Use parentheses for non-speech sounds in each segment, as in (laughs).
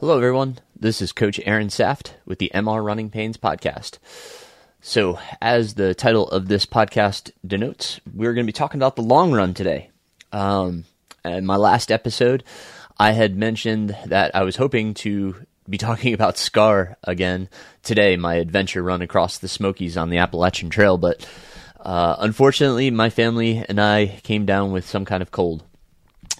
Hello, everyone. This is Coach Aaron Saft with the MR Running Pains podcast. So, as the title of this podcast denotes, we're going to be talking about the long run today. Um, in my last episode, I had mentioned that I was hoping to be talking (laughs) about SCAR again today, my adventure run across the Smokies on the Appalachian Trail, but uh, unfortunately, my family and I came down with some kind of cold.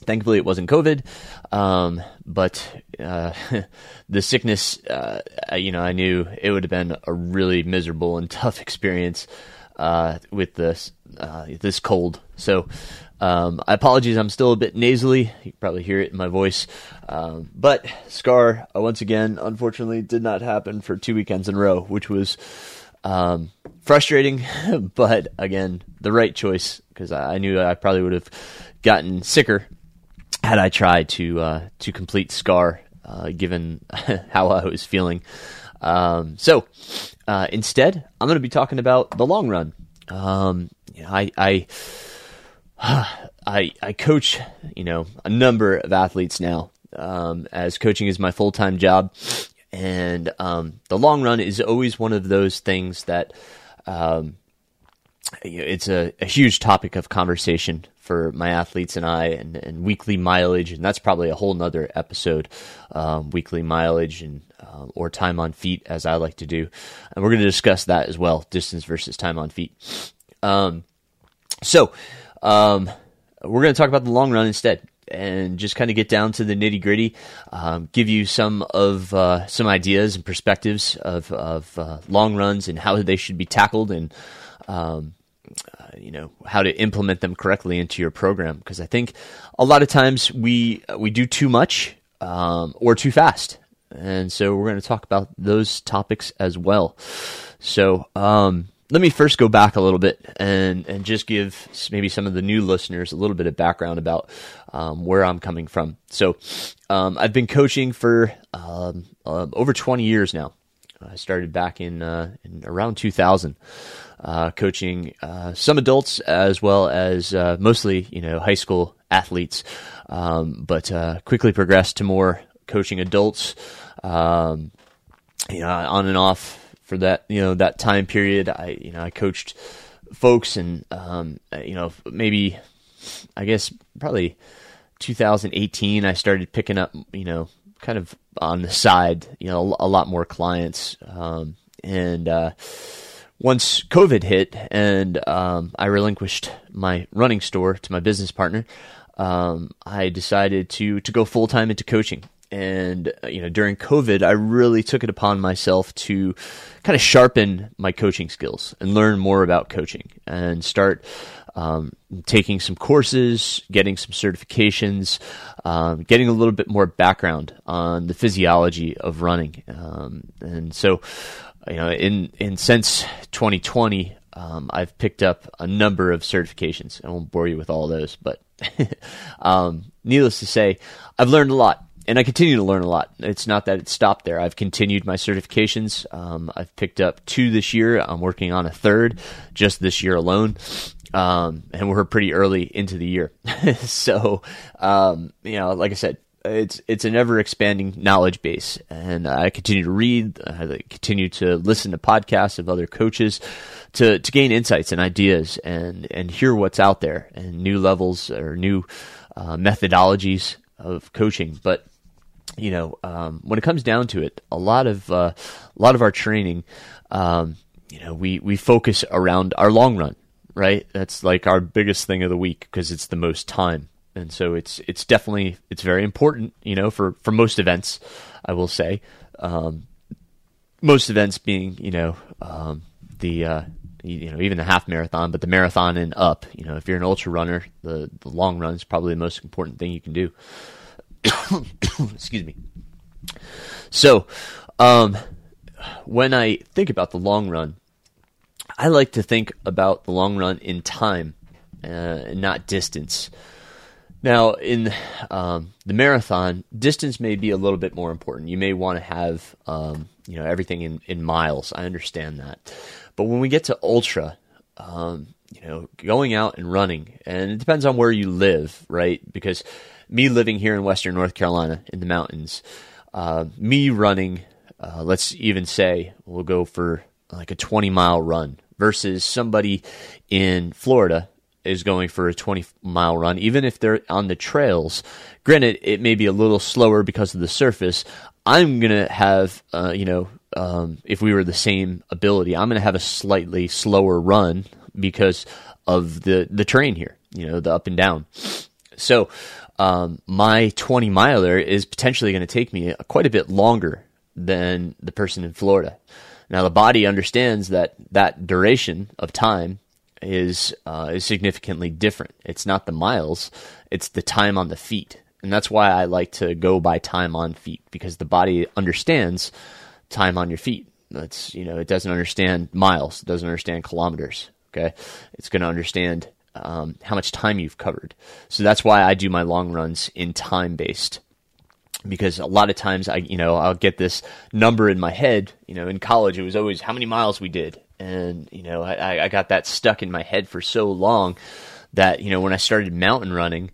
Thankfully, it wasn't COVID, um, but uh, (laughs) the sickness, uh, you know, I knew it would have been a really miserable and tough (laughs) experience uh, with this uh, this cold. So, um, I apologize. I'm still a bit nasally. You probably hear it in my voice. Um, but Scar, uh, once again, unfortunately, did not happen for two weekends in a row, which was um, frustrating, (laughs) but again, the right choice because I knew I probably would have gotten sicker had I tried to uh, to complete Scar, uh, given (laughs) how I was feeling. Um, so uh, instead, I'm going to be talking about the long run. Um, you know, I, I (sighs) I I coach you know a number of athletes now. Um, as coaching is my full time job, and um, the long run is always one of those things that um, it's a, a, huge topic of conversation for my athletes and I, and, and weekly mileage, and that's probably a whole nother episode. Um, weekly mileage and uh, or time on feet, as I like to do, and we're going to discuss that as well: distance versus time on feet. Um, so, um, we're going to talk about the long run instead and just kind of get down to the nitty gritty, um, give you some of uh, some ideas and perspectives of, of uh, long runs and how they should be tackled and um, you know how to implement them correctly into your program. Because I think a lot of times we we do too much um, or too fast, and so we're going to talk about those topics as well. So. Um, let me first go back a little bit and and just give maybe some of the new listeners a little bit of background about um, where I'm coming from. So, um, I've been coaching for um, uh, over 20 years now. I started back in, uh, in around 2000, uh, coaching uh, some adults as well as uh, mostly you know high school athletes, um, but uh, quickly progressed to more coaching adults. Um, you know, on and off for that you know that time period. I you know I coached folks and um, you know maybe I guess probably 2018 I started picking up you know kind of on the side you know a lot more clients um, and uh, once COVID hit and um, I relinquished my running store to my business partner, um, I decided to to go full time into coaching. And uh, you know during covid i really took it upon myself to kind of sharpen my coaching skills and learn more about coaching and start um, taking some courses getting some certifications um, getting a little bit more background on the physiology of running. Um, and so you know in in since 2020 um, I've picked up a number of certifications. I won't bore you with all those, but (laughs) um, needless to say, I've learned a lot and I continue to learn a lot. It's not that it stopped there. I've continued my certifications. Um, I've picked up two this year. I'm working on a third just this year alone. Um, and we're pretty early into the year. (laughs) so, um, you know, like I said, it's it's an ever expanding knowledge base, and I continue to read, I continue to listen to podcasts of other coaches to to gain insights and ideas, and and hear what's out there and new levels or new uh, methodologies of coaching. But you know, um, when it comes down to it, a lot of uh, a lot of our training, um, you know, we we focus around our long run, right? That's like our biggest thing of the week because it's the most time, and so it's it's definitely it's very important, you know, for for most events, I will say, um, most events being, you know, um, the uh, you know even the half marathon, but the marathon and up, you know, if you're an ultra runner, the the long run is probably the most important thing you can do. (coughs) Excuse me. So, um, when I think about the long run, I like to think about the long run in time, uh, not distance. Now, in um, the marathon, distance may be a little bit more important. You may want to have um, you know everything in, in miles. I understand that, but when we get to ultra, um, you know, going out and running, and it depends on where you live, right? Because me living here in Western North Carolina in the mountains, uh, me running, uh, let's even say we'll go for like a 20 mile run versus somebody in Florida is going for a 20 mile run, even if they're on the trails. Granted, it may be a little slower because of the surface. I'm going to have, uh, you know, um, if we were the same ability, I'm going to have a slightly slower run because of the, the terrain here, you know, the up and down. So, um, my 20 miler is potentially going to take me quite a bit longer than the person in Florida. Now, the body understands that that duration of time is uh, is significantly different. It's not the miles; it's the time on the feet, and that's why I like to go by time on feet because the body understands time on your feet. That's you know it doesn't understand miles, it doesn't understand kilometers. Okay, it's going to understand um, how much time you've covered. So that's why I do my long runs in time based because a lot of times I, you know, I'll get this number in my head. You know, in college it was always how many miles we did, and you know, I, I got that stuck in my head for so long that you know when I started mountain running,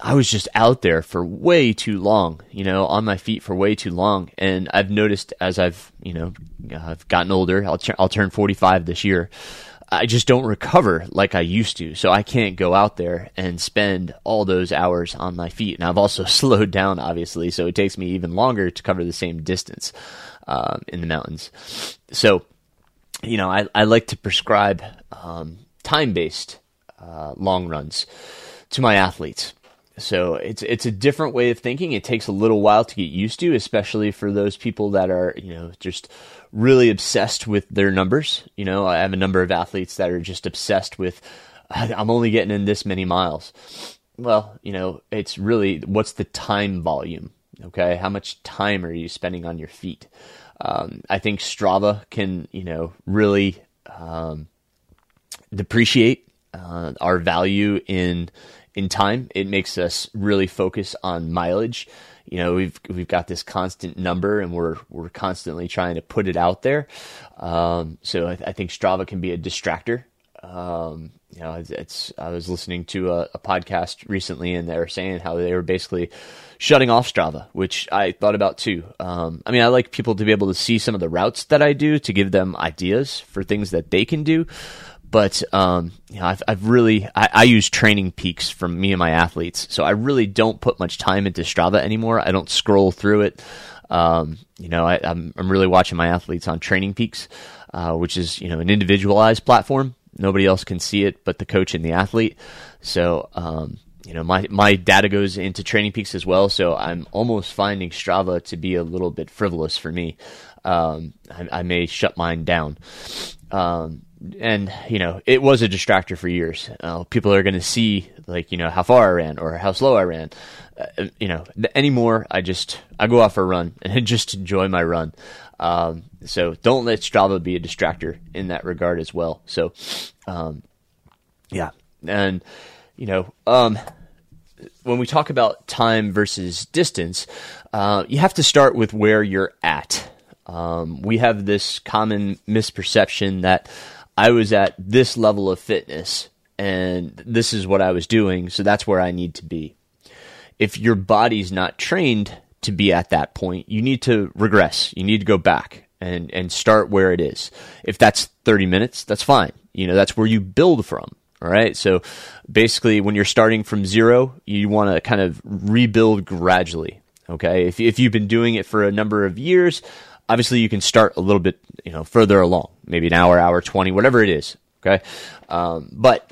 I was just out there for way too long. You know, on my feet for way too long, and I've noticed as I've you know I've gotten older. I'll I'll turn forty five this year. I just don't recover like I used to. So I can't go out there and spend all those hours on my feet. And I've also (laughs) slowed down, obviously, so it takes me even longer to cover the same distance um, in the mountains. So, you know, I, I like to prescribe um, time based uh, long runs to my athletes. So it's it's a different way of thinking. It takes a little while to get used to, especially for those people that are you know just really obsessed with their numbers. You know, I have a number of athletes that are just obsessed with, I'm only getting in this many miles. Well, you know, it's really what's the time volume? Okay. How much time are you spending on your feet? Um, I think Strava can, you know, really um, depreciate uh, our value in in time. It makes us really focus on mileage you know we've we've got this constant number and we're we're constantly trying to put it out there. Um, so I, I, think Strava can be a distractor. Um, you know, it's, it's, I was listening to a, a, podcast recently and they were saying how they were basically shutting off Strava, which I thought about too. Um, I mean, I like people to be able to see some of the routes that I do to give them ideas for things that they can do. But um, you know, I've, I've really I, I, use TrainingPeaks from me and my athletes, so I really don't put much time into Strava anymore. I don't scroll through it. Um, you know, I, am I'm, I'm really watching my athletes on TrainingPeaks, uh, which is you know an individualized platform. Nobody else can see it but the coach and the athlete. So um, you know my my data goes into TrainingPeaks as well. So I'm almost finding Strava to be a little bit frivolous for me. Um, I, I, may shut mine down. Um, and you know it was a distractor for years. Uh, people are going to see like you know how far I ran or how slow I ran. Uh, you know anymore, I just I go out for a run (laughs) and just enjoy my run. Um, so don't let Strava be a distractor in that regard as well. So um, yeah, and you know um, when we talk about time versus distance, uh, you have to start with where you're at. Um, we have this common misperception that I was at this level of fitness and this is what I was doing, so that's where I need to be. If your body's not trained to be at that point, you need to regress. You need to go back and, and start where it is. If that's 30 minutes, that's fine. You know, that's where you build from. All right. So basically, when you're starting from zero, you want to kind of rebuild gradually. Okay. If, if you've been doing it for a number of years, obviously you can start a little bit, you know, further along, maybe an hour, hour 20, whatever it is. Okay. Um, but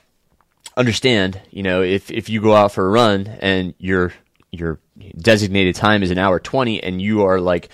understand, you know, if, if you go out for a run and your, your designated time is an hour 20 and you are like,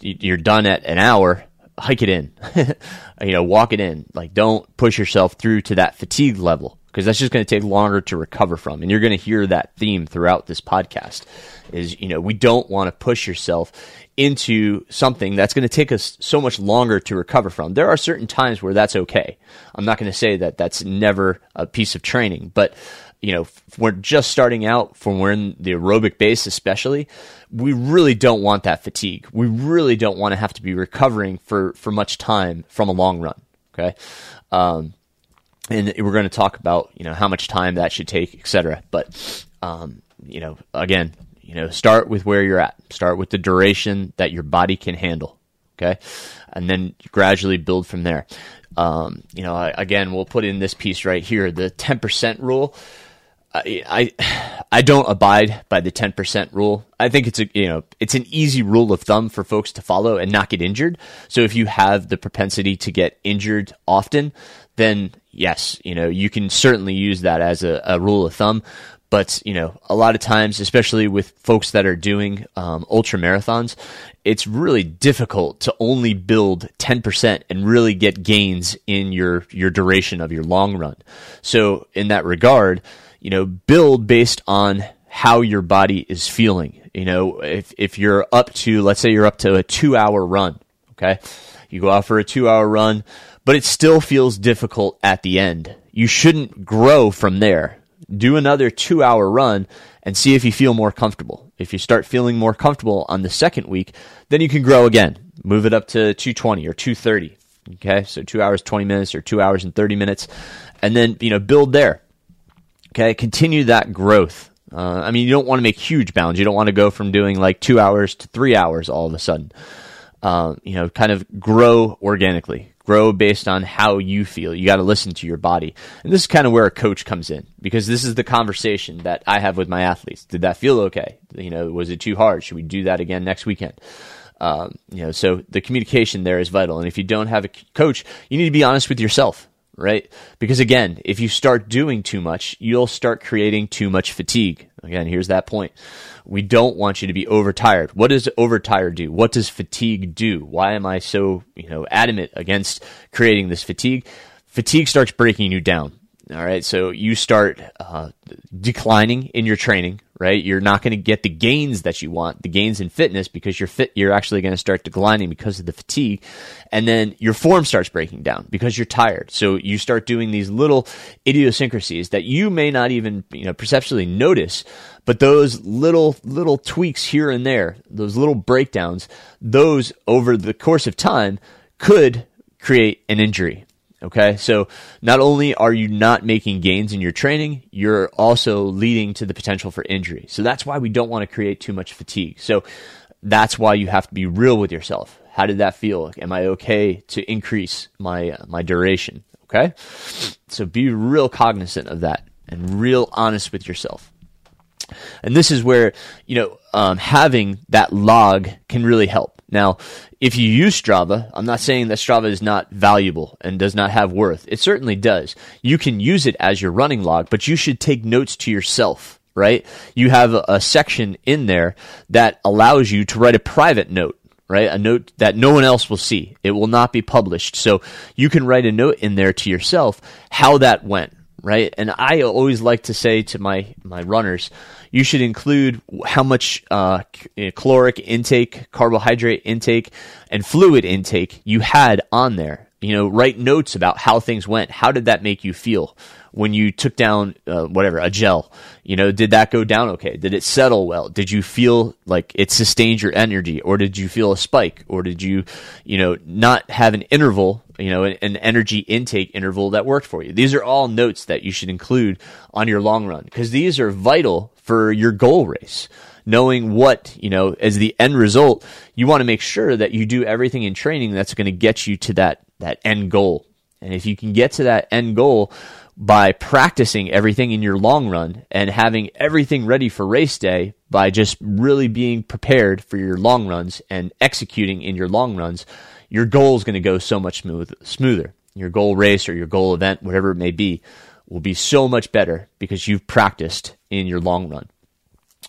you're done at an hour, hike it in, (laughs) you know, walk it in. Like, don't push yourself through to that fatigue level because that's just going to take longer to recover from. And you're going to hear that theme throughout this podcast is, you know, we don't want to push yourself into something that's going to take us so much longer to recover from. There are certain times where that's okay. I'm not going to say that that's never a piece of training, but you know, we're just starting out from we're in the aerobic base, especially, we really don't want that fatigue. We really don't want to have to be recovering for, for much time from a long run. Okay. Um, and we're going to talk about, you know, how much time that should take, et cetera. But, um, you know, again, You know, start with where you're at. Start with the duration that your body can handle. Okay. And then gradually build from there. Um, you know, I, again, we'll put in this piece right here, the 10% rule. I, I, don't abide by the 10% rule. I think it's a, you know, it's an easy rule of thumb for folks to follow and not get injured. So if you have the propensity to get injured often, then yes, you know, you can certainly use that as a, a rule of thumb. But you know, a lot of times, especially with folks that are doing um, ultra marathons, it's really difficult to only build 10% and really get gains in your your duration of your long run. So in that regard, you know, build based on how your body is feeling. You know, if if you're up to let's say you're up to a 2-hour run, okay? You go out for a 2-hour run, but it still feels difficult at the end. You shouldn't grow from there do another two hour run and see if you feel more comfortable. If you start feeling more comfortable on the second week, then you can grow again. Move it up to 220 or 230. Okay, so two hours, 20 minutes, or two hours and 30 minutes. And then, you know, build there. Okay, continue that growth. Uh, I mean, you don't want to make huge bounds. You don't want to go from doing like two hours to three hours all of a sudden. Uh, you know, kind of grow organically grow based on how you feel. You got to listen to your body. And this is kind of where a coach comes in because this is the conversation that I have with my athletes. Did that feel okay? You know, was it too hard? Should we do that again next weekend? Um, you know, so the communication there is vital. And if you don't have a coach, you need to be honest with yourself, right? Because again, if you start doing too much, you'll start creating too much fatigue. Again, here's that point. We don't want you to be overtired. What does overtired do? What does fatigue do? Why am I so, you know, adamant against creating this fatigue? Fatigue starts breaking you down. All right, so you start uh, declining in your training, right? You're not going to get the gains that you want, the gains in fitness, because you're fit. You're actually going to start declining because of the fatigue, and then your form starts breaking down because you're tired. So you start doing these little idiosyncrasies that you may not even, you know, perceptually notice, but those little little tweaks here and there, those little breakdowns, those over the course of time could create an injury Okay, so not only are you not making gains in your training, you're also leading to the potential for injury. So that's why we don't want to create too much fatigue. So that's why you have to be real with yourself. How did that feel? Am I okay to increase my uh, my duration? Okay, so be real cognizant of that and real honest with yourself. And this is where you know um, having that log can really help. Now, if you use Strava, I'm not saying that Strava is not valuable and does not have worth. It certainly does. You can use it as your running log, but you should take notes to yourself, right? You have a, section in there that allows you to write a private note right? A note that no one else will see. It will not be published. So you can write a note in there to yourself how that went, right? And I always like to say to my my runners, you should include how much uh, caloric intake, carbohydrate intake, and fluid intake you had on there. You know, write notes about how things went. How did that make you feel when you took down uh, whatever a gel? You know, did that go down okay? Did it settle well? Did you feel like it sustained your energy, or did you feel a spike, or did you, you know, not have an interval you know, an, energy intake interval that worked for you. These are all notes that you should include on your long run because these are vital for your goal race. Knowing what, you know, as the end result, you want to make sure that you do everything in training that's going to get you to that, that end goal. And if you can get to that end goal by practicing everything in your long run and having everything ready for race day by just really being prepared for your long runs and executing in your long runs, your goal is going to go so much smooth, smoother. Your goal race or your goal event, whatever it may be, will be so much better because you've practiced in your long run.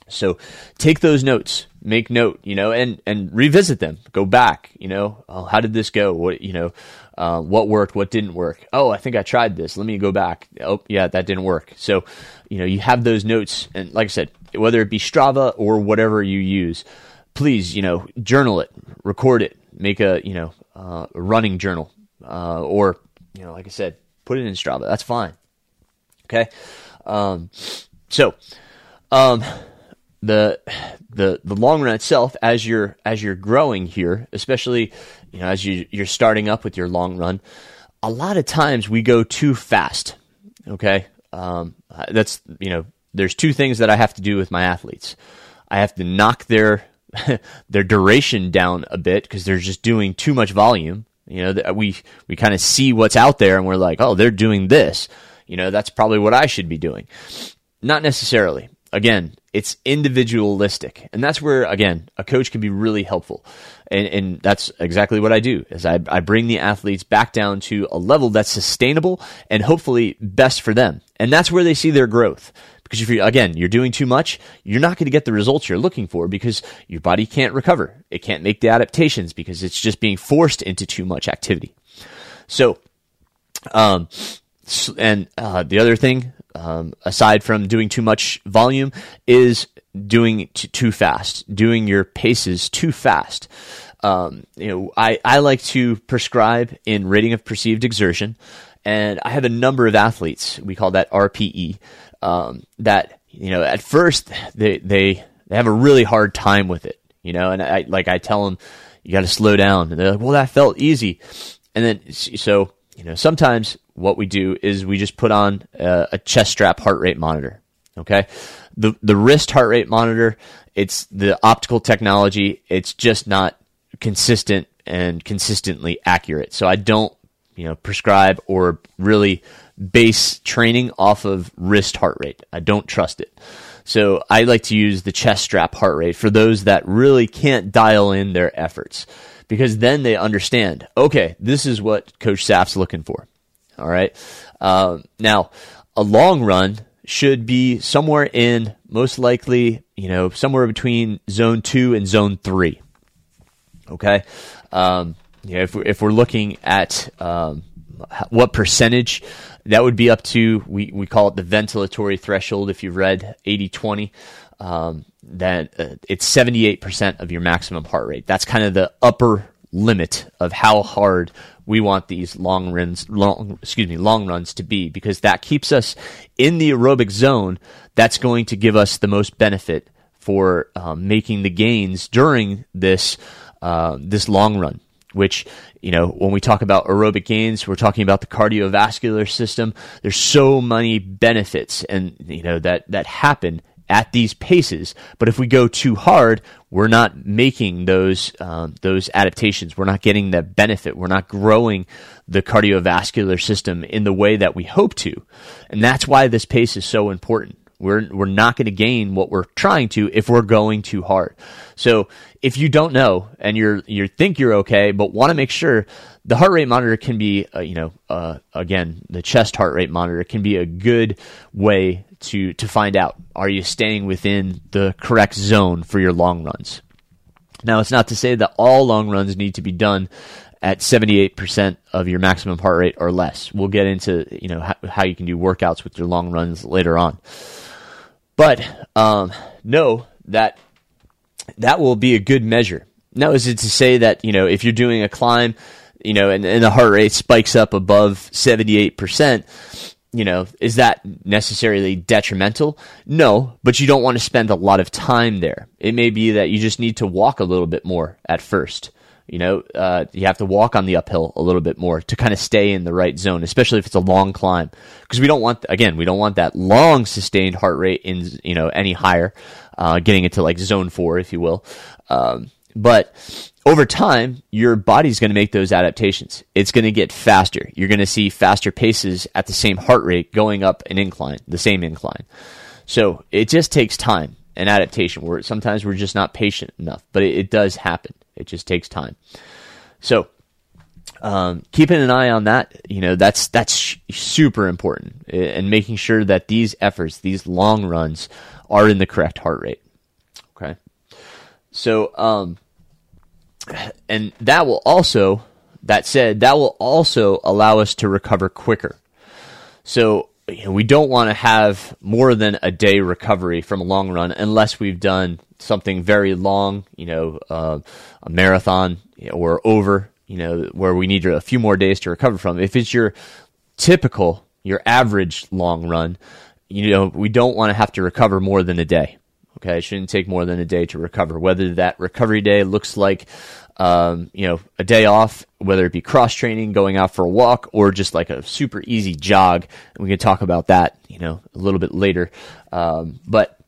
So take those notes, make note, you know, and, and revisit them. Go back, you know, oh, how did this go? What, you know, uh, what worked, what didn't work? Oh, I think I tried this. Let me go back. Oh, yeah, that didn't work. So, you know, you have those notes. And like I said, whether it be Strava or whatever you use, please, you know, journal it, record it, make a, you know, uh, running journal, uh, or, you know, like I said, put it in Strava. That's fine. Okay. Um, so, um, the the the long run itself, as you're as you're growing here, especially you know as you you're starting up with your long run, a lot of times we go too fast. Okay, um, that's you know there's two things that I have to do with my athletes. I have to knock their (laughs) their duration down a bit because they're just doing too much volume. You know, we we kind of see what's out there and we're like, oh, they're doing this. You know, that's probably what I should be doing. Not necessarily. Again, it's individualistic, and that's where again a coach can be really helpful. And, and that's exactly what I do is I, I bring the athletes back down to a level that's sustainable and hopefully best for them. And that's where they see their growth. Because if you again, you're doing too much, you're not going to get the results you're looking for because your body can't recover. It can't make the adaptations because it's just being forced into too much activity. So, um, and uh, the other thing, um, aside from doing too much volume, is doing t- too fast, doing your paces too fast. Um, you know, I, I like to prescribe in rating of perceived exertion, and I have a number of athletes. We call that RPE um, that you know at first they they they have a really hard time with it, you know, and I like I tell them you got to slow down, and they're like, well, that felt easy, and then so you know sometimes what we do is we just put on a, a chest strap heart rate monitor, okay, the the wrist heart rate monitor, it's the optical technology, it's just not consistent and consistently accurate, so I don't you know prescribe or really base training off of wrist heart rate. I don't trust it. So I like to use the chest strap heart rate for those that really can't dial in their efforts because then they understand, okay, this is what Coach Saft's looking for. All right. Uh, now, a long run should be somewhere in most likely, you know, somewhere between zone two and zone three. Okay. Um, you know, if we're, if we're looking at um, what percentage that would be up to we, we call it the ventilatory threshold if you've read 80-20 um, that uh, it's 78% of your maximum heart rate that's kind of the upper limit of how hard we want these long runs long excuse me long runs to be because that keeps us in the aerobic zone that's going to give us the most benefit for um, making the gains during this uh, this long run which you know, when we talk about aerobic gains, we're talking about the cardiovascular system. There's so many benefits and, you know, that, that happen at these paces. But if we go too hard, we're not making those, um, those adaptations. We're not getting the benefit. We're not growing the cardiovascular system in the way that we hope to. And that's why this pace is so important. We're, we're not going to gain what we're trying to if we're going too hard. So if you don't know and you're, you think you're okay, but want to make sure the heart rate monitor can be, uh, you know, uh, again, the chest heart rate monitor can be a good way to, to find out, are you staying within the correct zone for your long runs? Now, it's not to say that all long runs need to be done at 78% of your maximum heart rate or less. We'll get into, you know, how, how you can do workouts with your long runs later on. But um, know that that will be a good measure. Now, is it to say that you know if you're doing a climb, you know, and, and the heart rate spikes up above 78 percent? You know, is that necessarily detrimental? No, but you don't want to spend a lot of time there. It may be that you just need to walk a little bit more at first. You know, uh, you have to walk on the uphill a little bit more to kind of stay in the right zone, especially if it's a long climb. Because we don't want, again, we don't want that long sustained heart rate in, you know, any higher, uh, getting into like zone four, if you will. Um, but over time, your body's going to make those adaptations. It's going to get faster. You're going to see faster paces at the same heart rate going up an incline, the same incline. So it just takes time and adaptation where sometimes we're just not patient enough, but it, it does happen. It just takes time. So, um, keeping an eye on that, you know, that's that's super important, and making sure that these efforts, these long runs, are in the correct heart rate. Okay, so um, and that will also, that said, that will also allow us to recover quicker. So you know, we don't want to have more than a day recovery from a long run unless we've done something very long, you know, uh, a marathon or over, you know, where we need a few more days to recover from. If it's your typical, your average long run, you know, we don't want to have to recover more than a day. Okay, it shouldn't take more than a day to recover. Whether that recovery day looks like, um, you know, a day off, whether it be cross training, going out for a walk, or just like a super easy jog. And we can talk about that, you know, a little bit later. Um, but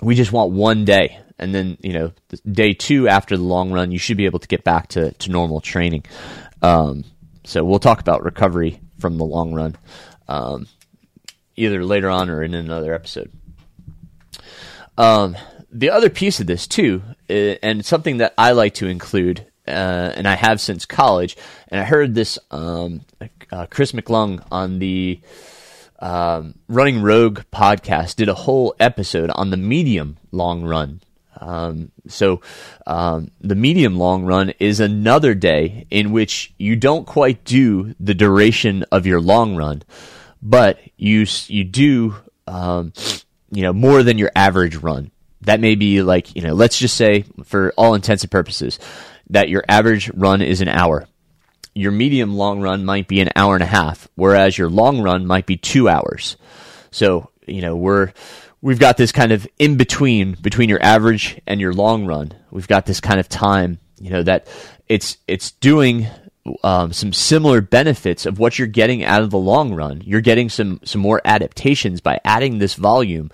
we just want one day and then you know day two after the long run, you should be able to get back to to normal training. Um, so we'll talk about recovery from the long run, um, either later on or in another episode. Um, the other piece of this too, uh, and something that I like to include, uh, and I have since college, and I heard this um, uh, Chris McClung on the um, Running Rogue podcast did a whole episode on the medium long run. Um, so um, the medium long run is another day in which you don't quite do the duration of your long run, but you you do um, you know more than your average run. That may be like you know let's just say for all intents and purposes that your average run is an hour your medium long run might be an hour and a half, whereas your long run might be two hours. So, you know, we're, we've got this kind of in between, between your average and your long run. We've got this kind of time, you know, that it's, it's doing um, some similar benefits of what you're getting out of the long run. You're getting some, some more adaptations by adding this volume.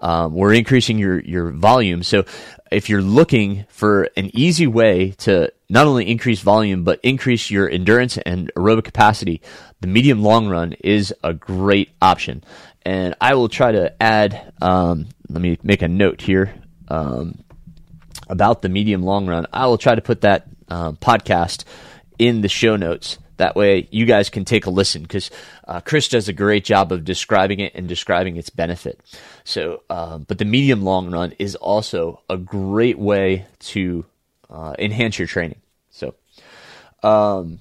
Um, we're increasing your, your volume. So if you're looking for an easy way to not only increase volume but increase your endurance and aerobic capacity, the medium long run is a great option. And I will try to add. Um, let me make a note here um, about the medium long run. I will try to put that um, podcast in the show notes. That way, you guys can take a listen because uh, Chris does a great job of describing it and describing its benefit. So, um, but the medium long run is also a great way to uh, enhance your training. So, um,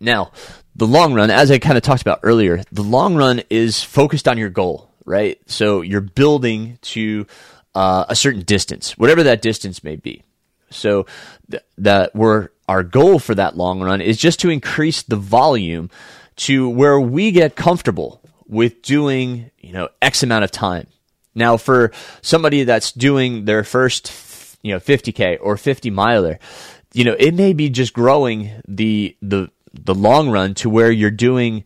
now the long run, as I kind of talked about earlier, the long run is focused on your goal, right? So you're building to uh, a certain distance, whatever that distance may be. So th- that we're our goal for that long run is just to increase the volume to where we get comfortable with doing, you know, X amount of time. Now, for somebody that's doing their first, you know, 50K or 50 miler, you know, it may be just growing the, the, the long run to where you're doing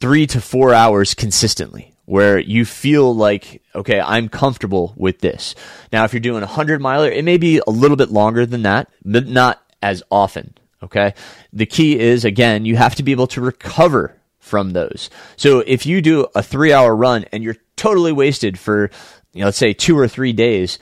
three to four hours consistently where you feel like, okay, I'm comfortable with this. Now, if you're doing a 100 miler, it may be a little bit longer than that, but not as often. Okay. The key is, again, you have to be able to recover from those. So if you do a three hour run and you're totally wasted for, you know, let's say two or three days,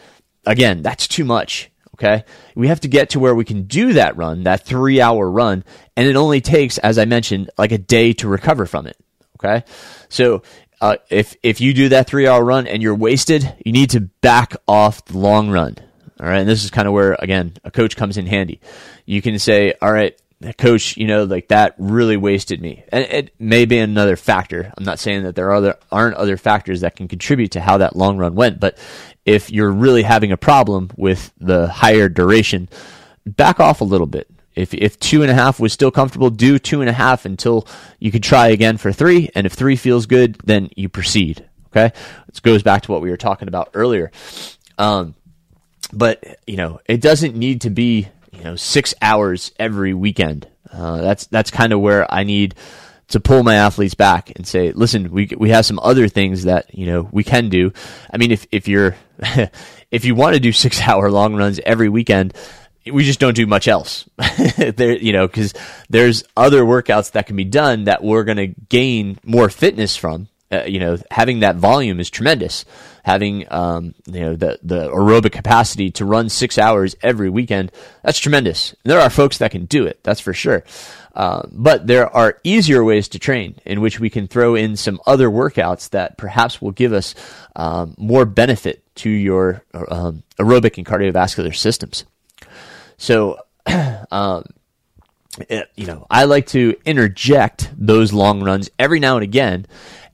again, that's too much. Okay. We have to get to where we can do that run, that three hour run. And it only takes, as I mentioned, like a day to recover from it. Okay. So uh, if if you do that three hour run and you're wasted, you need to back off the long run. All right, and this is kind of where again a coach comes in handy. You can say, "All right, coach, you know, like that really wasted me," and it may be another factor. I'm not saying that there are other aren't other factors that can contribute to how that long run went, but if you're really having a problem with the higher duration, back off a little bit. If if two and a half was still comfortable, do two and a half until you can try again for three. And if three feels good, then you proceed. Okay, this goes back to what we were talking about earlier. Um, but you know, it doesn't need to be you know six hours every weekend. Uh, that's that's kind of where I need to pull my athletes back and say, listen, we we have some other things that you know we can do. I mean, if if you're (laughs) if you want to do six (laughs) hour long runs every weekend, we just don't do much else (laughs) there you know because there's other workouts that can be done that we're going to gain more fitness from uh, you know having that volume is tremendous having um, you know the the aerobic capacity to run six hours every weekend that's tremendous there are folks that can do it that's for sure uh, but there are easier ways to train in which we can throw in some other workouts that perhaps will give us um, more benefit to your um, aerobic and cardiovascular systems so, (clears throat) um, it, you know, I like to interject those long runs every now and again.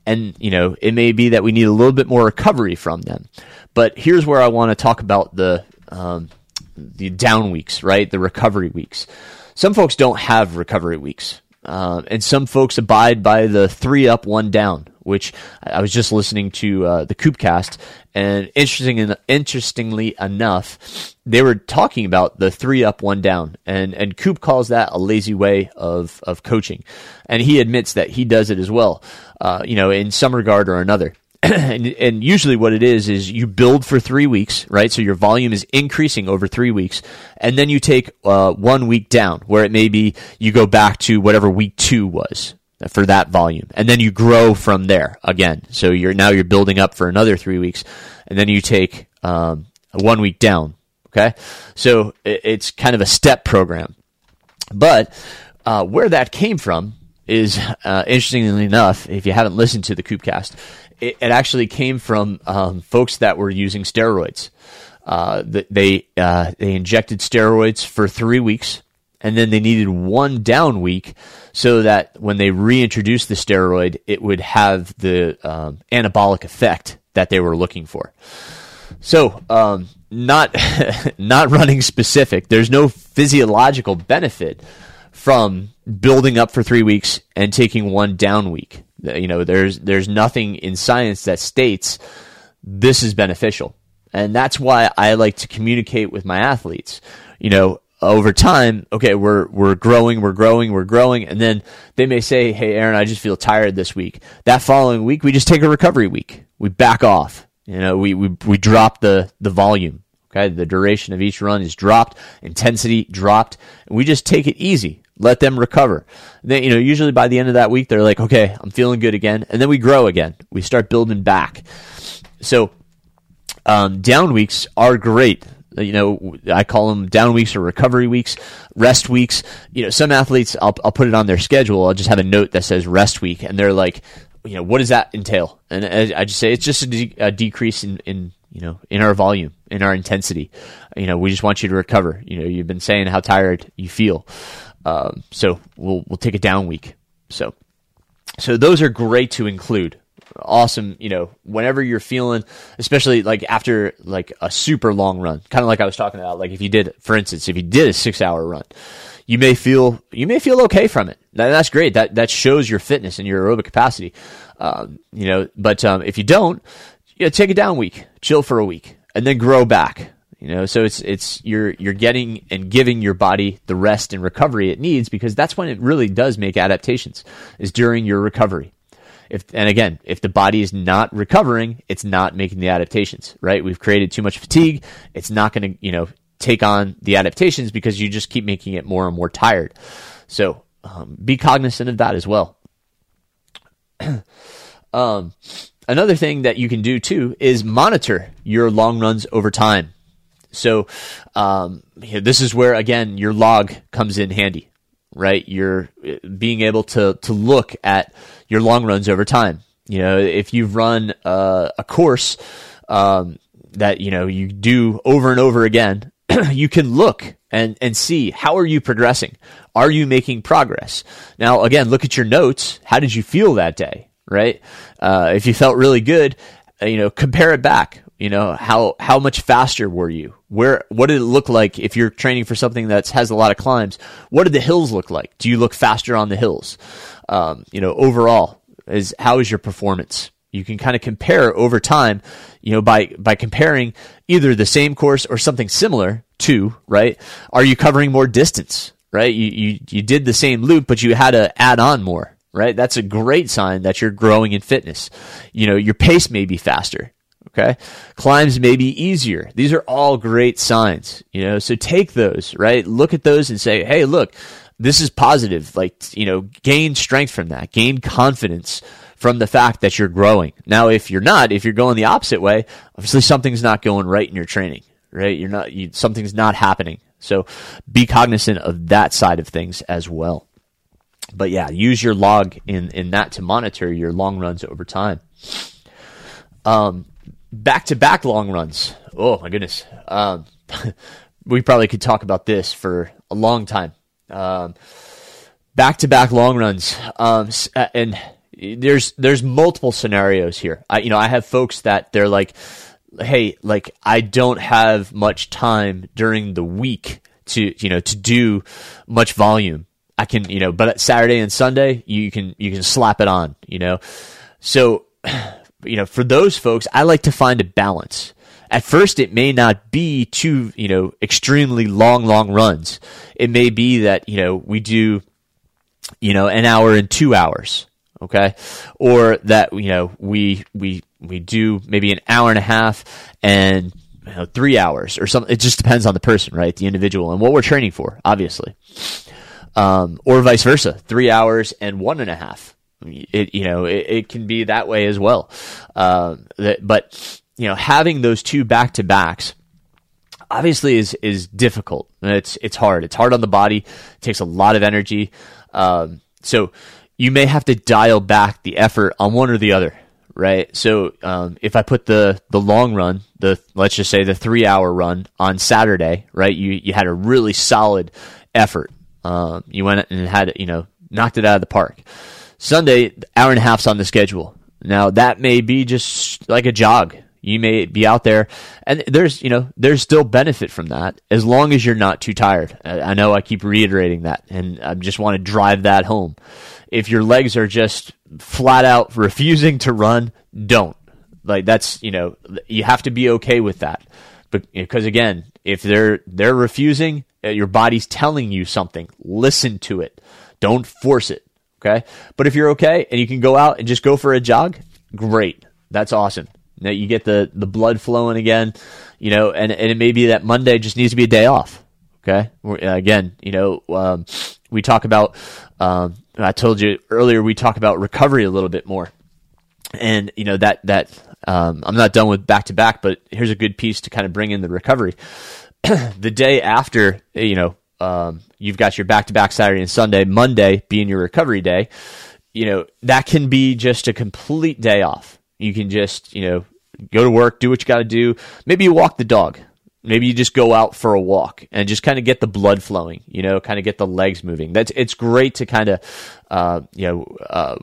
And, you know, it may be that we need a little bit more recovery from them. But here's where I want to talk about the, um, the down weeks, right? The recovery weeks. Some folks don't have recovery weeks. Uh, and some folks abide by the three up, one down, which I was just listening to uh, the KoopCast, and interesting, interestingly enough, they were talking about the three up, one down, and and Koop calls that a lazy way of of coaching, and he admits that he does it as well, uh, you know, in some regard or another. (clears throat) and, and, usually what it is is you build for three weeks, right? So your volume is increasing over three weeks, and then you take uh, one week down, where it may be you go back to whatever week two was for that volume, and then you grow from there again. So you're now you're building up for another three weeks, and then you take um, one week down. Okay, so it, it's kind of a step program, but uh, where that came from is uh, interestingly enough, if you haven't listened to the KoopCast, it, it actually came from um, folks that were using steroids. Uh, they uh, they injected steroids for three weeks, and then they needed one down week so that when they reintroduced the steroid, it would have the um, anabolic effect that they were looking for. So, um, not (laughs) not running specific. There's no physiological benefit from building up for three weeks and taking one down week. You know, there's there's nothing in science that states this is beneficial, and that's why I like to communicate with my athletes. You know, over time, okay, we're we're growing, we're growing, we're growing, and then they may say, "Hey, Aaron, I just feel tired this week." That following week, we just take a recovery week. We back off. You know, we we we drop the the volume. Okay, the duration of each run is dropped, intensity dropped, and we just take it easy let them recover. Then, you know, usually by the end of that week, they're like, okay, I'm feeling good again. And then we grow again. We start building back. So, um, down weeks are great. You know, I call them down weeks or recovery weeks, rest weeks. You know, some athletes, I'll, I'll put it on their schedule. I'll just have a note that says rest week. And they're like, you know, what does that entail? And I just say it's just a, de- a decrease in, in, you know, in our volume, in our intensity. You know, we just want you to recover. You know, you've been saying how tired you feel. Um, so we'll we'll take a down week. So so those are great to include. Awesome, you know, whenever you're feeling, especially like after like a super long run, kind of like I was talking about. Like if you did, for instance, if you did a six hour run, you may feel you may feel okay from it. that's great. That that shows your fitness and your aerobic capacity. Um, you know, but um, if you don't, you know, take a down week, chill for a week, and then grow back. You know, so it's it's you're you're getting and giving your body the rest and recovery it needs because that's when it really does make adaptations is during your recovery. If and again, if the body is not recovering, it's not making the adaptations, right? We've created too much fatigue. It's not going to, you know, take on the adaptations because you just keep making it more and more tired. So um, be cognizant of that as well. (clears throat) um, another thing that you can do too is monitor your long runs over time. So um, this is where again your log comes in handy, right? You're uh, being able to to look at your long runs over time. You know, if you've run uh, a course um, that you know you do over and over again, (clears throat) you can look and and see how are you progressing. Are you making progress? Now, again, look at your notes. How did you feel that day? Right? Uh, if you felt really good, uh, you know, compare it back. You know, how how much faster were you? Where what did it look like if you're training for something that has a lot of climbs? What did the hills look like? Do you look faster on the hills? Um, you know, overall, is how is your performance? You can kind of compare over time, you know, by by comparing either the same course or something similar to, right? Are you covering more distance? Right? You you you did the same loop, but you had to add on more right? That's a great sign that you're growing in fitness. You know, your pace may be faster. Okay. Climbs may be easier. These are all great signs, you know, so take those, right? Look at those and say, Hey, look, this is positive. Like, you know, gain strength from that, gain confidence from the fact that you're growing. Now, if you're not, if you're going the opposite way, obviously something's not going right in your training, right? You're not, you, something's not happening. So be cognizant of that side of things as well. But yeah, use your log in, in that to monitor your long runs over time. Um, back to back long runs. Oh my goodness. Um, (laughs) we probably could talk about this for a long time. Back to back long runs. Um, uh, and there's, there's multiple scenarios here. I, you know, I have folks that they're like, Hey, like I don't have much time during the week to, you know, to do much volume. I can, you know, but Saturday and Sunday, you can, you can slap it on, you know? So you know, for those folks, I like to find a balance. At first, it may not be two, you know, extremely long, long runs. It may be that, you know, we do, you know, an hour and two hours. okay, or that you know we we we do maybe an hour and a half and you know, three hours or something. It just depends on the person, right? The individual and what we're training for, obviously, um, or vice versa, three hours and one and a half. It you know it, it can be that way as well, uh, that, but you know having those two back to backs obviously is is difficult. It's it's hard. It's hard on the body. It takes a lot of energy. Um, so you may have to dial back the effort on one or the other, right? So um, if I put the the long run, the let's just say the three hour run on Saturday, right? You you had a really solid effort. Um, you went and had you know knocked it out of the park. Sunday, hour and a half's on the schedule. Now that may be just like a jog, you may be out there, and there's you know there's still benefit from that as long as you're not too tired. I know I keep reiterating that, and I just want to drive that home. If your legs are just flat out refusing to run, don't. Like that's you know you have to be okay with that, but because again, if they're they're refusing, uh, your body's telling you something. Listen to it. Don't force it. Okay. But if you're okay and you can go out and just go for a jog, great. That's awesome. Now you get the the blood flowing again, you know, and and it may be that Monday just needs to be a day off. Okay, again, you know, um, we talk about. Um, I told you earlier we talk about recovery a little bit more, and you know that that um, I'm not done with back to back, but here's a good piece to kind of bring in the recovery. (clears throat) the day after, you know, um, you've got your back to back Saturday and Sunday, Monday being your recovery day. You know that can be just a complete day off you can just, you know, go to work, do what you got to do. Maybe you walk the dog. Maybe you just go out for a walk and just kind of get the blood flowing, you know, kind of get the legs moving. That's it's great to kind of, uh, you know, uh,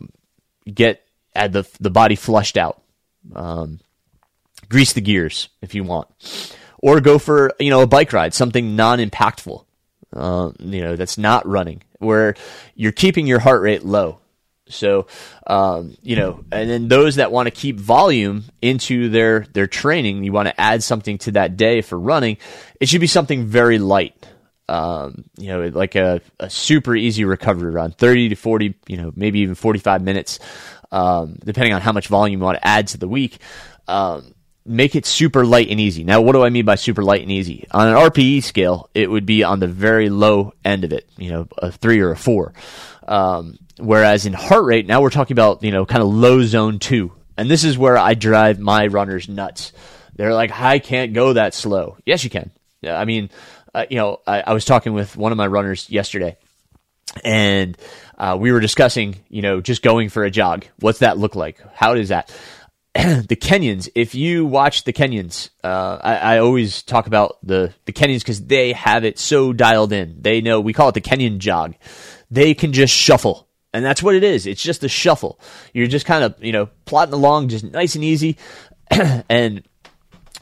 get at the the body flushed out. Um, grease the gears if you want, or go for you know a bike ride, something non-impactful. Uh, you know that's not running, where you're keeping your heart rate low. So, um, you know, and then those that want to keep volume into their their training, you want to add something to that day for running. It should be something very light. Um, you know, like a, a super easy recovery run, 30 to 40, you know, maybe even 45 minutes, um, depending on how much volume you want to add to the week. Um, make it super light and easy. Now, what do I mean by super light and easy? On an RPE scale, it would be on the very low end of it, you know, a three or a four. Um, Whereas in heart rate, now we're talking about, you know, kind of low zone two. And this is where I drive my runners nuts. They're like, I can't go that slow. Yes, you can. I mean, uh, you know, I, I, was talking with one of my runners yesterday and uh, we were discussing, you know, just going for a jog. What's that look like? How does that? (clears throat) the Kenyans, if you watch the Kenyans, uh, I, I, always talk about the, the Kenyans because they have it so dialed in. They know, we call it the Kenyan jog. They can just shuffle and that's what it is. It's just a shuffle. You're just kind of, you know, plotting along just nice and easy (clears throat) and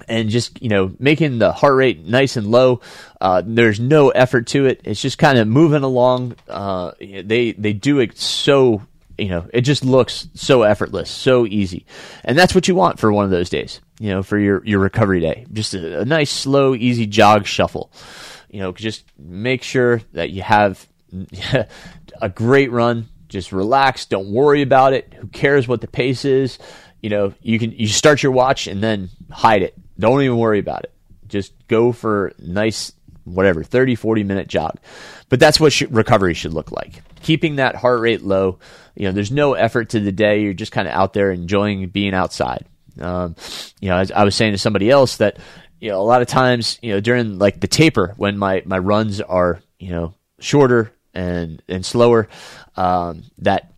and just, you know, making the heart rate nice and low. Uh, there's no effort to it. It's just kind of moving along. Uh, they they do it so, you know, it just looks so effortless, so easy. And that's what you want for one of those days, you know, for your your recovery day. Just a, a nice slow easy jog shuffle. You know, just make sure that you have (laughs) a great run just relax. Don't worry about it. Who cares what the pace is? You know, you can you start your watch and then hide it. Don't even worry about it. Just go for nice whatever 30 40 minute jog but that's what sh- recovery should look like keeping that heart rate low you know there's no effort to the day you're just kind of out there enjoying being outside um, you know I, I was saying to somebody else that you know a lot of times you know during like the taper when my my runs are you know shorter and and slower um, that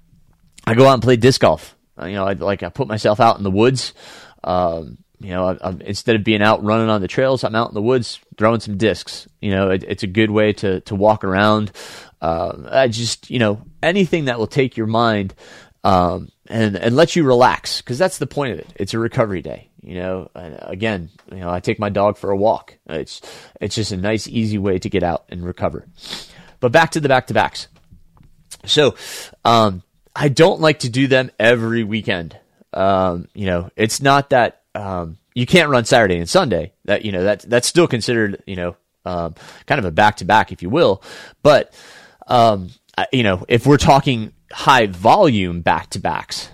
I go out and play disc golf. You know, I, like I put myself out in the woods. Um, you know, I, instead of being out running on the trails, I'm out in the woods throwing some discs. You know, it, it's a good way to to walk around. Uh, I just you know anything that will take your mind um, and and let you relax because that's the point of it. It's a recovery day. You know, and again, you know, I take my dog for a walk. It's it's just a nice, easy way to get out and recover. But back to the back to backs. So, um, I don't like to do them every weekend. Um, you know, it's not that, um, you can't run Saturday and Sunday. That, you know, that, that's still considered, you know, um, kind of a back to back, if you will. But, um, you know, if we're talking high volume back to backs.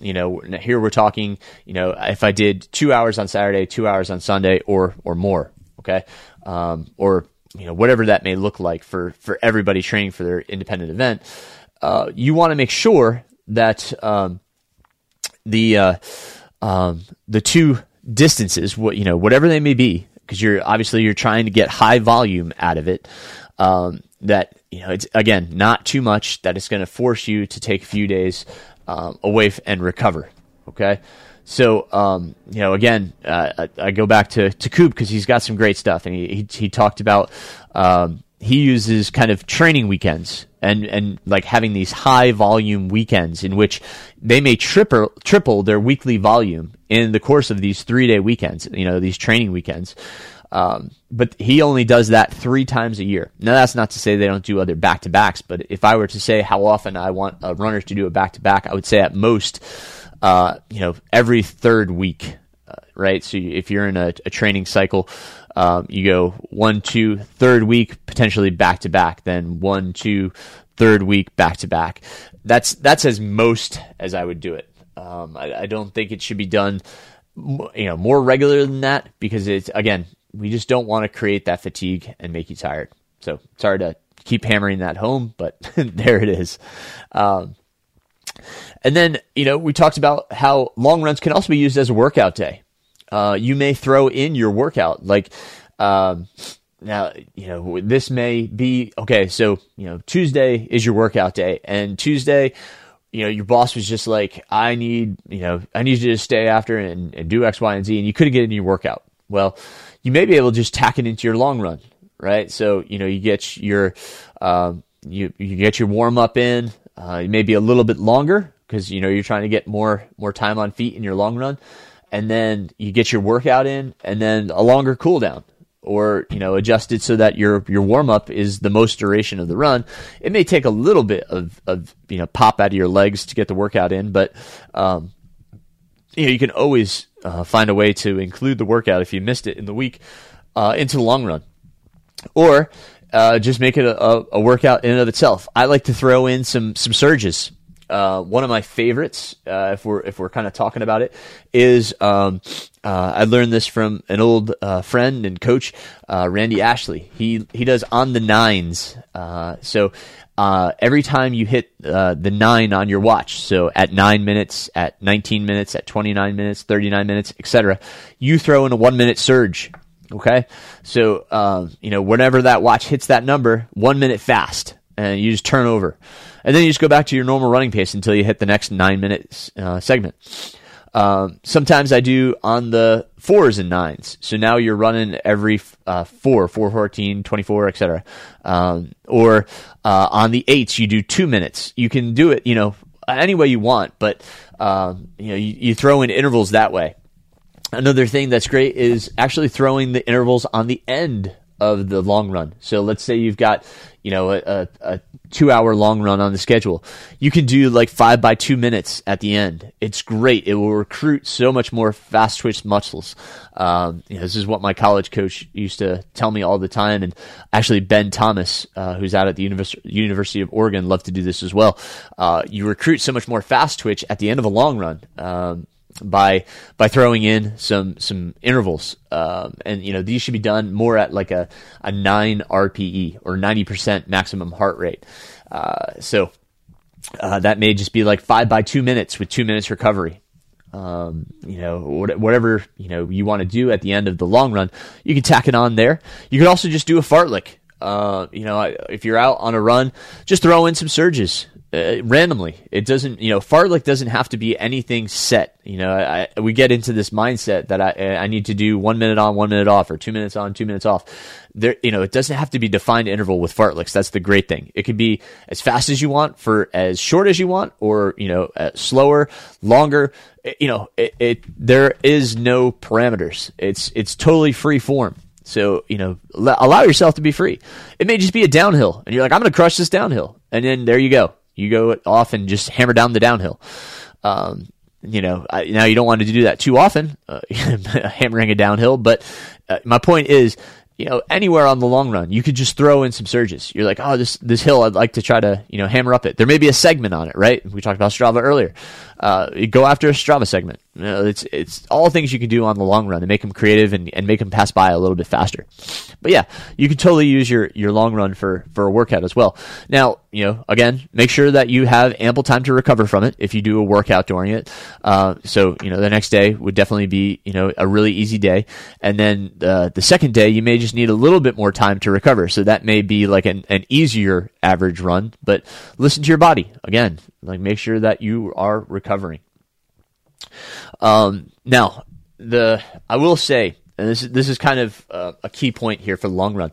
You know, here we're talking, you know, if I did two hours on Saturday, two hours on Sunday, or or more, okay, um, or you know whatever that may look like for for everybody training for their independent event. Uh, you want to make sure that um, the uh, um, the two distances, what you know, whatever they may be, because you're obviously you're trying to get high volume out of it. Um, that you know, it's again not too much that it's going to force you to take a few days um, away f- and recover. Okay. So, um, you know, again, uh, I, I, go back to, to Koop because he's got some great stuff. And he, he, he talked about, um, he uses kind of training weekends and, and like having these high volume weekends in which they may triple, triple their weekly volume in the course of these three day weekends, you know, these training weekends. Um, but he only does that three times a year. Now, that's not to say they don't do other back to backs, but if I were to say how often I want a runner to do a back to back, I would say at most, uh, you know, every third week, uh, right? So if you're in a, a training cycle, um, you go one, two, third week, potentially back to back, then one, two, third week, back to back. That's that's as most as I would do it. Um, I, I don't think it should be done, you know, more regular than that because it's again we just don't want to create that fatigue and make you tired. So sorry to keep hammering that home, but (laughs) there it is. Um, and then, you know, we talked about how long runs can also be used as a workout day. Uh, you may throw in your workout, like, um, now, you know, this may be okay. So, you know, Tuesday is your workout day, and Tuesday, you know, your boss was just like, I need, you know, I need you to stay after and, and do X, Y, and Z, and you couldn't get in your workout. Well, you may be able to just tack it into your long run, right? So you know you get your um, you you get your warm up in, uh, maybe a little bit longer because you know you're trying to get more more time on feet in your long run, and then you get your workout in, and then a longer cool down. Or you know, adjusted so that your your warm up is the most duration of the run. It may take a little bit of, of you know pop out of your legs to get the workout in, but um, you know you can always uh, find a way to include the workout if you missed it in the week uh, into the long run, or uh, just make it a, a, workout in and of itself. I like to throw in some some surges. Uh, one of my favorites, uh, if we're if we're kind of talking about it, is um, uh, I learned this from an old friend and coach, Randy Ashley. He he does on the nines. so uh, every time you hit uh, the nine on your watch, so at nine minutes, at 19 minutes, at 29 minutes, 39 minutes, etc., you throw in a one minute surge. Okay, so um, you know whenever that watch hits that number, one minute fast, and you just turn over, and then you just go back to your normal running pace until you hit the next nine minutes uh, segment. Um, sometimes I do on the fours and nines. So now you're running every uh, four, 4, 14, 24, etc. Um, or uh, on the eights, you do two minutes. You can do it, you know, any way you want, but um, you know, you, you throw in intervals that way. Another thing that's great is actually throwing the intervals on the end of the long run. So let's say you've got, you know, a, a, two hour long run on the schedule. You can do like five by two minutes at the end. It's great. It will recruit so much more fast twitch muscles. Um, you know, this is what my college coach used to tell me all the time. And actually, Ben Thomas, uh, who's out at the Univers- University of Oregon, loved to do this as well. Uh, you recruit so much more fast twitch at the end of a long run. Um, by by throwing in some some intervals, um, and you know these should be done more at like a a nine RPE or ninety percent maximum heart rate. Uh, so uh, that may just be like five by two minutes with two minutes recovery. Um, you know, whatever you know you want to do at the end of the long run, you can tack it on there. You can also just do a fartlek. Uh, you know, if you're out on a run, just throw in some surges uh, randomly. It doesn't, you know, fartlek doesn't have to be anything set. You know, I, we get into this mindset that I, I need to do one minute on, one minute off, or two minutes on, two minutes off. There, you know, it doesn't have to be defined interval with fartleks. That's the great thing. It can be as fast as you want for as short as you want, or you know, uh, slower, longer. You know, it, it there is no parameters. It's it's totally free form. So, you know, allow yourself to be free. It may just be a downhill, and you're like, I'm going to crush this downhill. And then there you go. You go off and just hammer down the downhill. Um, you know, I, now you don't want to do that too often, uh, (laughs) hammering a downhill. But uh, my point is, you know, anywhere on the long run, you could just throw in some surges. You're like, oh, this this hill, I'd like to try to you know hammer up it. There may be a segment on it, right? We talked about Strava earlier. Uh, go after a Strava segment. You know, it's it's all things you can do on the long run to make them creative and, and make them pass by a little bit faster. But yeah, you can totally use your your long run for for a workout as well. Now, you know, again, make sure that you have ample time to recover from it if you do a workout during it. Uh, so you know, the next day would definitely be you know a really easy day, and then uh, the second day you may just need a little bit more time to recover. So that may be like an, an easier average run, but listen to your body again. Like make sure that you are recovering. Um, now, the I will say, and this is, this is kind of uh, a key point here for the long run.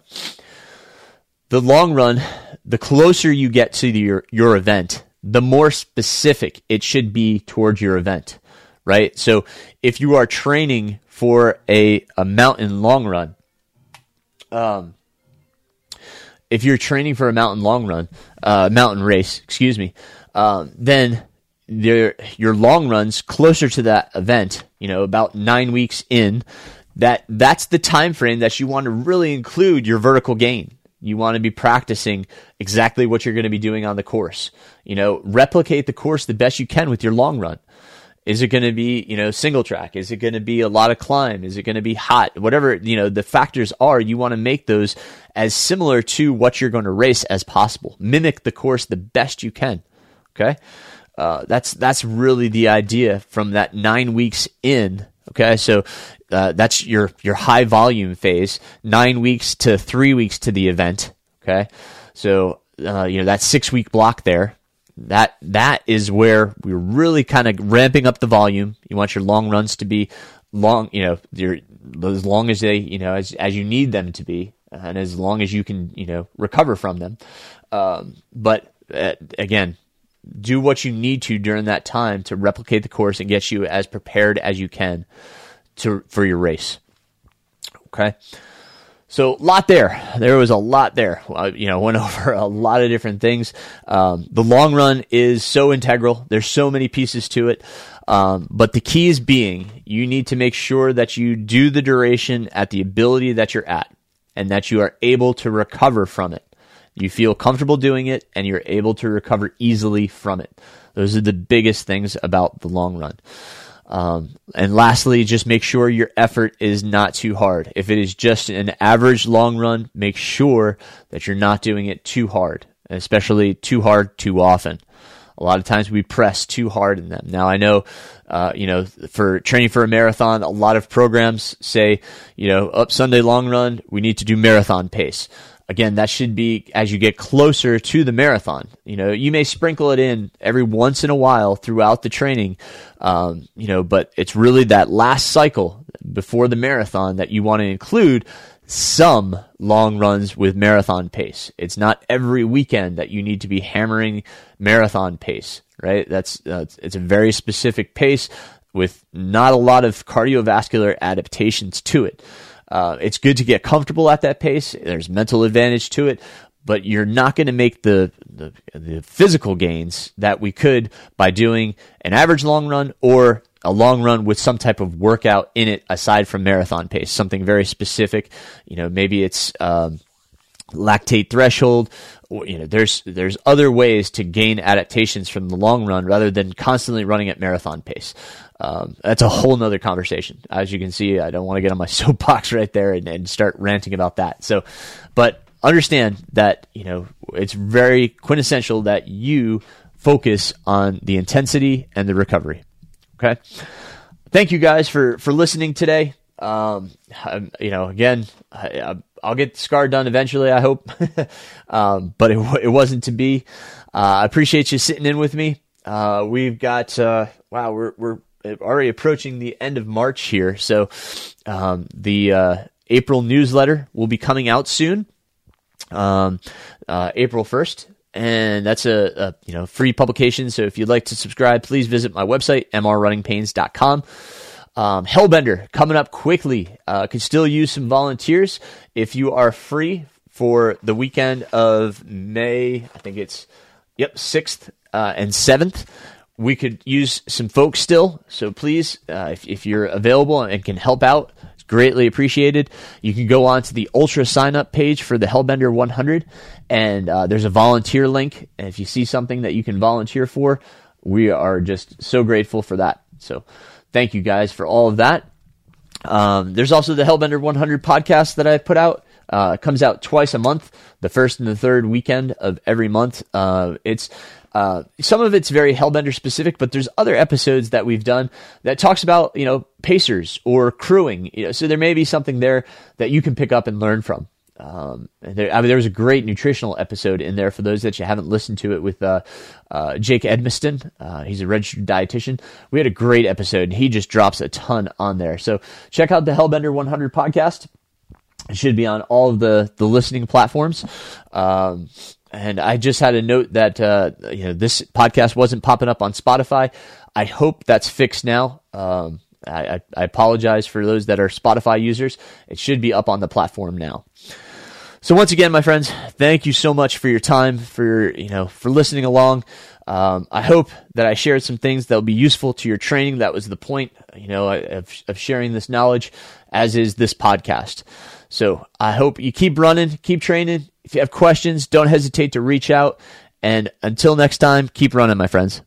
The long run, the closer you get to the, your your event, the more specific it should be towards your event, right? So if you are training for a a mountain long run, um, if you're training for a mountain long run, uh, mountain race, excuse me, um, then your your long runs closer to that event, you know, about nine weeks in, that that's the time frame that you want to really include your vertical gain. You want to be practicing exactly what you're going to be doing on the course. You know, replicate the course the best you can with your long run. Is it going to be, you know, single track? Is it going to be a lot of climb? Is it going to be hot? Whatever, you know, the factors are, you want to make those as similar to what you're going to race as possible. Mimic the course the best you can. Okay. Uh, that's, that's really the idea from that nine weeks in. Okay. So, uh, that's your, your high volume phase, nine weeks to three weeks to the event. Okay. So, uh, you know, that six week block there, that that is where we're really kind of ramping up the volume. You want your long runs to be long, you know, your as long as they, you know, as as you need them to be, and as long as you can, you know, recover from them. Um, but uh, again, do what you need to during that time to replicate the course and get you as prepared as you can to for your race. Okay. So, a lot there. There was a lot there. Uh, you know, (laughs) went over a lot of different things. Um, the long run is so integral. There's so many pieces to it. Um, but the key is being you need to make sure that you do the duration at the ability that you're at and that you are able to recover from it. You feel comfortable doing it and you're able to recover easily from it. Those are the biggest things about the long run. Um, and lastly, just make sure your effort is not too hard. If it is just an average long run, make sure that you're not doing it too hard, especially too hard too often. A lot of times we press too hard in them. Now I know, uh, you know, for training for a marathon, a lot of programs say, you know, up Sunday long run, we need to do marathon pace again, that should be as you get closer to the marathon. You know, you may sprinkle it in every once in a while throughout the training, um, you know, but it's really that last cycle before the marathon that you want to include some long runs with marathon pace. It's not every weekend that you need to be hammering marathon pace, right? That's uh, it's a very specific pace with not a lot of cardiovascular adaptations to it. Uh, it's good to get comfortable at that pace. There's mental advantage to it, but you're not going to make the, the, the physical gains that we could by doing an average long run or a long run with some type of workout in it aside from marathon pace, something very specific. You know, maybe it's um, lactate threshold. You know, there's there's other ways to gain adaptations from the long run rather than constantly running at marathon pace. Um, that's a whole nother conversation. As you can see, I don't want to get on my (laughs) soapbox right there and, and start ranting about that. So, but understand that, you know, it's very quintessential that you focus on the intensity and the recovery. Okay. Thank you guys for, for listening today. Um, you know, again, I, will get the Scar done eventually, I hope. (laughs) um, but it, it wasn't to be. Uh, I appreciate you sitting in with me. Uh, we've got, uh, wow, we're, we're already approaching the end of March here. So um, the uh, April newsletter will be coming out soon, um, uh, April first. And that's a, a, you know free publication. So if you'd like to subscribe, please visit my website mrrunningpains.com. Um, Hellbender coming up quickly. Uh, could still use some volunteers if you are free for the weekend of May. I think it's yep sixth uh, and seventh we could use some folks still. So please, uh, if, if you're available and can help out, greatly appreciated. You can go on to the UltraSignup page for the Hellbender 100, and uh, there's a volunteer link. And if you see something that you can volunteer for, we are just so grateful for that. So thank you guys for all of that. Um, there's also the Hellbender 100 podcast that I put out. Uh, comes out twice a month, the first and the third weekend of every month. Uh, it's uh, some of it's very Hellbender specific, but there's other episodes that we've done that talks about you know pacers or crewing. You know, so there may be something there that you can pick up and learn from. Um, there, I mean, there was a great nutritional episode in there for those that you haven't listened to it with uh, uh, Jake Edmiston. Uh, he's a registered dietitian. We had a great episode, and he just drops a ton on there. So check out the Hellbender 100 podcast. It should be on all of the the listening platforms. Um, and I just had a note that uh, you know this podcast wasn't popping up on Spotify. I hope that's fixed now. Um, I, I, apologize for those that are Spotify users. It should be up on the platform now. So once again, my friends, thank you so much for your time, for you know, for listening along. Um, I hope that I shared some things that will be useful to your training. That was the point, you know, of, of sharing this knowledge, as is this podcast. So I hope you keep running, keep training. If you have questions, don't hesitate to reach out. And until next time, keep running, my friends.